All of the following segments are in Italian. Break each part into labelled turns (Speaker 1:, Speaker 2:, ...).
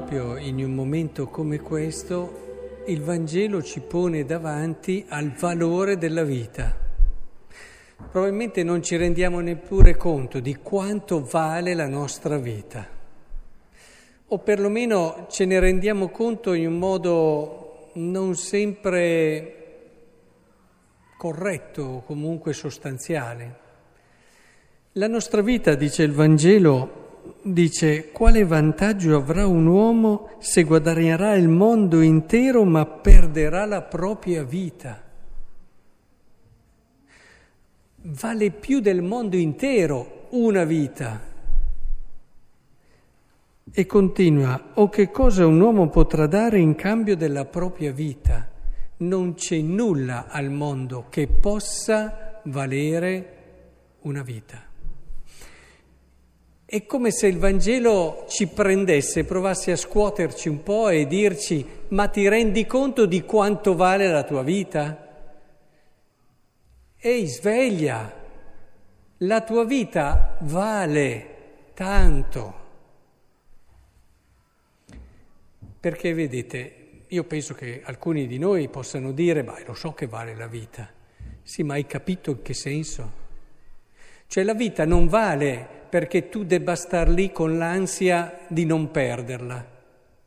Speaker 1: proprio in un momento come questo il Vangelo ci pone davanti al valore della vita. Probabilmente non ci rendiamo neppure conto di quanto vale la nostra vita, o perlomeno ce ne rendiamo conto in un modo non sempre corretto o comunque sostanziale. La nostra vita, dice il Vangelo, dice quale vantaggio avrà un uomo se guadagnerà il mondo intero ma perderà la propria vita? Vale più del mondo intero una vita. E continua, o che cosa un uomo potrà dare in cambio della propria vita? Non c'è nulla al mondo che possa valere una vita. È come se il Vangelo ci prendesse, provasse a scuoterci un po' e dirci, ma ti rendi conto di quanto vale la tua vita? Ehi, sveglia, la tua vita vale tanto. Perché vedete, io penso che alcuni di noi possano dire, ma lo so che vale la vita. Sì, ma hai capito in che senso? Cioè la vita non vale perché tu debba star lì con l'ansia di non perderla,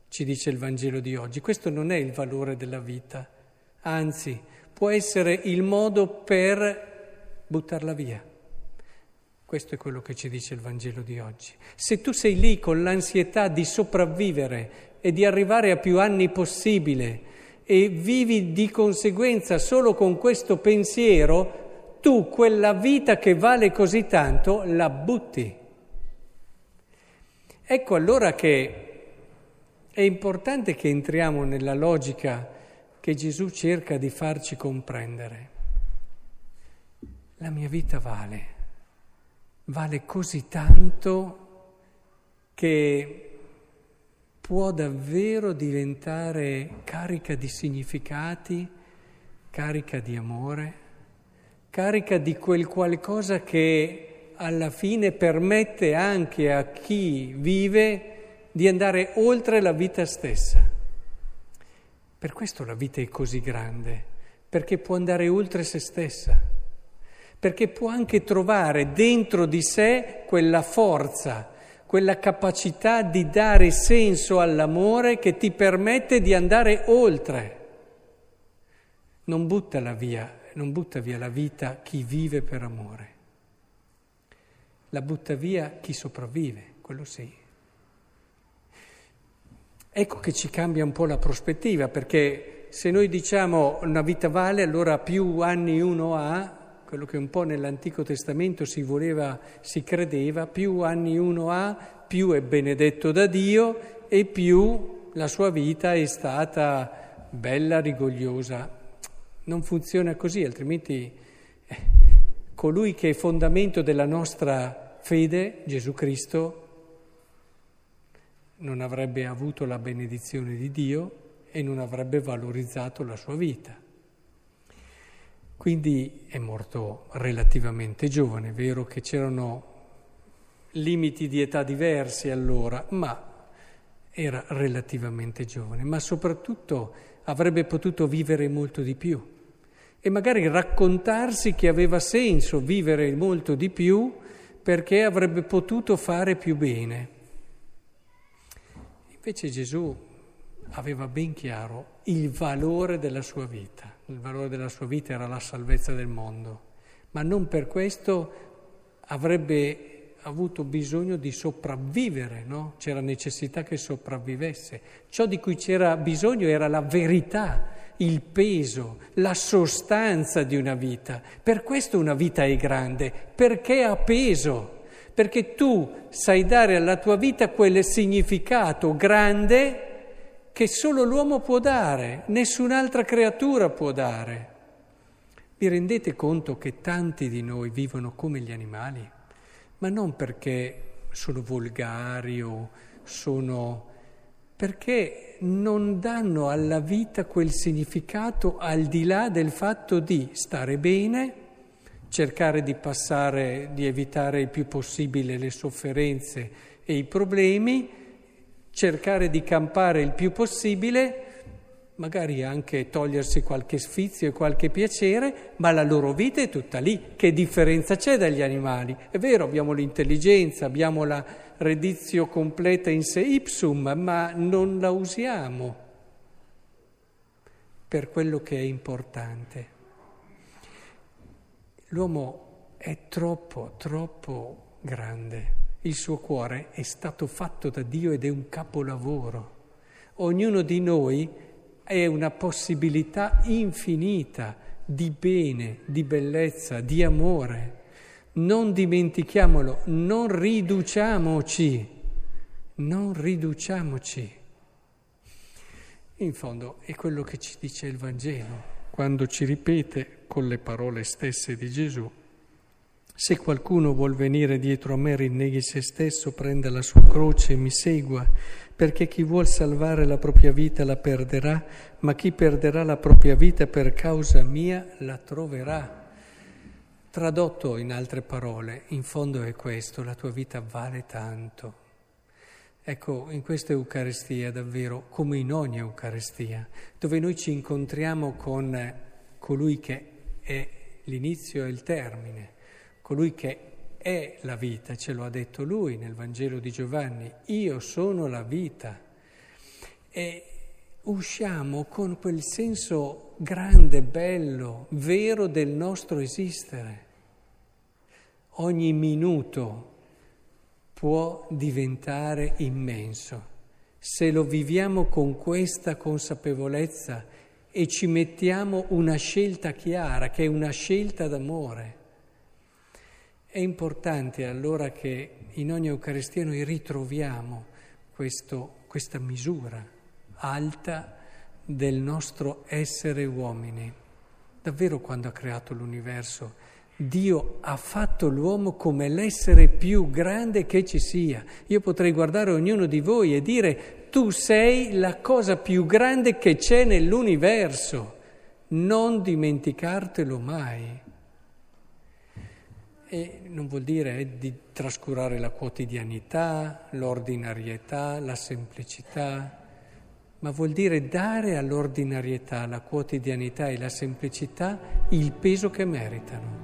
Speaker 1: ci dice il Vangelo di oggi. Questo non è il valore della vita, anzi può essere il modo per buttarla via. Questo è quello che ci dice il Vangelo di oggi. Se tu sei lì con l'ansietà di sopravvivere e di arrivare a più anni possibile e vivi di conseguenza solo con questo pensiero, tu quella vita che vale così tanto la butti. Ecco allora che è importante che entriamo nella logica che Gesù cerca di farci comprendere. La mia vita vale, vale così tanto che può davvero diventare carica di significati, carica di amore carica di quel qualcosa che alla fine permette anche a chi vive di andare oltre la vita stessa. Per questo la vita è così grande, perché può andare oltre se stessa, perché può anche trovare dentro di sé quella forza, quella capacità di dare senso all'amore che ti permette di andare oltre. Non buttala via non butta via la vita chi vive per amore, la butta via chi sopravvive, quello sì. Ecco che ci cambia un po' la prospettiva, perché se noi diciamo una vita vale, allora più anni uno ha, quello che un po' nell'Antico Testamento si voleva, si credeva, più anni uno ha, più è benedetto da Dio e più la sua vita è stata bella, rigogliosa. Non funziona così, altrimenti eh, colui che è fondamento della nostra fede, Gesù Cristo, non avrebbe avuto la benedizione di Dio e non avrebbe valorizzato la sua vita. Quindi è morto relativamente giovane, è vero che c'erano limiti di età diversi allora, ma era relativamente giovane, ma soprattutto avrebbe potuto vivere molto di più e magari raccontarsi che aveva senso vivere molto di più perché avrebbe potuto fare più bene. Invece Gesù aveva ben chiaro il valore della sua vita. Il valore della sua vita era la salvezza del mondo, ma non per questo avrebbe avuto bisogno di sopravvivere, no? C'era necessità che sopravvivesse. Ciò di cui c'era bisogno era la verità il peso, la sostanza di una vita. Per questo una vita è grande, perché ha peso, perché tu sai dare alla tua vita quel significato grande che solo l'uomo può dare, nessun'altra creatura può dare. Vi rendete conto che tanti di noi vivono come gli animali, ma non perché sono volgari o sono perché non danno alla vita quel significato al di là del fatto di stare bene, cercare di passare, di evitare il più possibile le sofferenze e i problemi cercare di campare il più possibile, magari anche togliersi qualche sfizio e qualche piacere, ma la loro vita è tutta lì. Che differenza c'è dagli animali? È vero, abbiamo l'intelligenza, abbiamo la redizio completa in se ipsum, ma non la usiamo per quello che è importante. L'uomo è troppo, troppo grande. Il suo cuore è stato fatto da Dio ed è un capolavoro. Ognuno di noi è una possibilità infinita di bene, di bellezza, di amore. Non dimentichiamolo, non riduciamoci, non riduciamoci. In fondo è quello che ci dice il Vangelo quando ci ripete con le parole stesse di Gesù, se qualcuno vuol venire dietro a me, rinneghi se stesso, prenda la sua croce e mi segua, perché chi vuol salvare la propria vita la perderà, ma chi perderà la propria vita per causa mia la troverà. Tradotto in altre parole, in fondo è questo, la tua vita vale tanto. Ecco, in questa Eucaristia davvero, come in ogni Eucaristia, dove noi ci incontriamo con colui che è l'inizio e il termine, colui che è la vita, ce lo ha detto lui nel Vangelo di Giovanni, io sono la vita. E usciamo con quel senso grande, bello, vero del nostro esistere. Ogni minuto può diventare immenso. Se lo viviamo con questa consapevolezza e ci mettiamo una scelta chiara, che è una scelta d'amore. È importante allora che in ogni Eucaristia noi ritroviamo questo, questa misura alta del nostro essere uomini. Davvero quando ha creato l'universo Dio ha fatto l'uomo come l'essere più grande che ci sia. Io potrei guardare ognuno di voi e dire tu sei la cosa più grande che c'è nell'universo, non dimenticartelo mai. E non vuol dire eh, di trascurare la quotidianità, l'ordinarietà, la semplicità, ma vuol dire dare all'ordinarietà, alla quotidianità e alla semplicità il peso che meritano.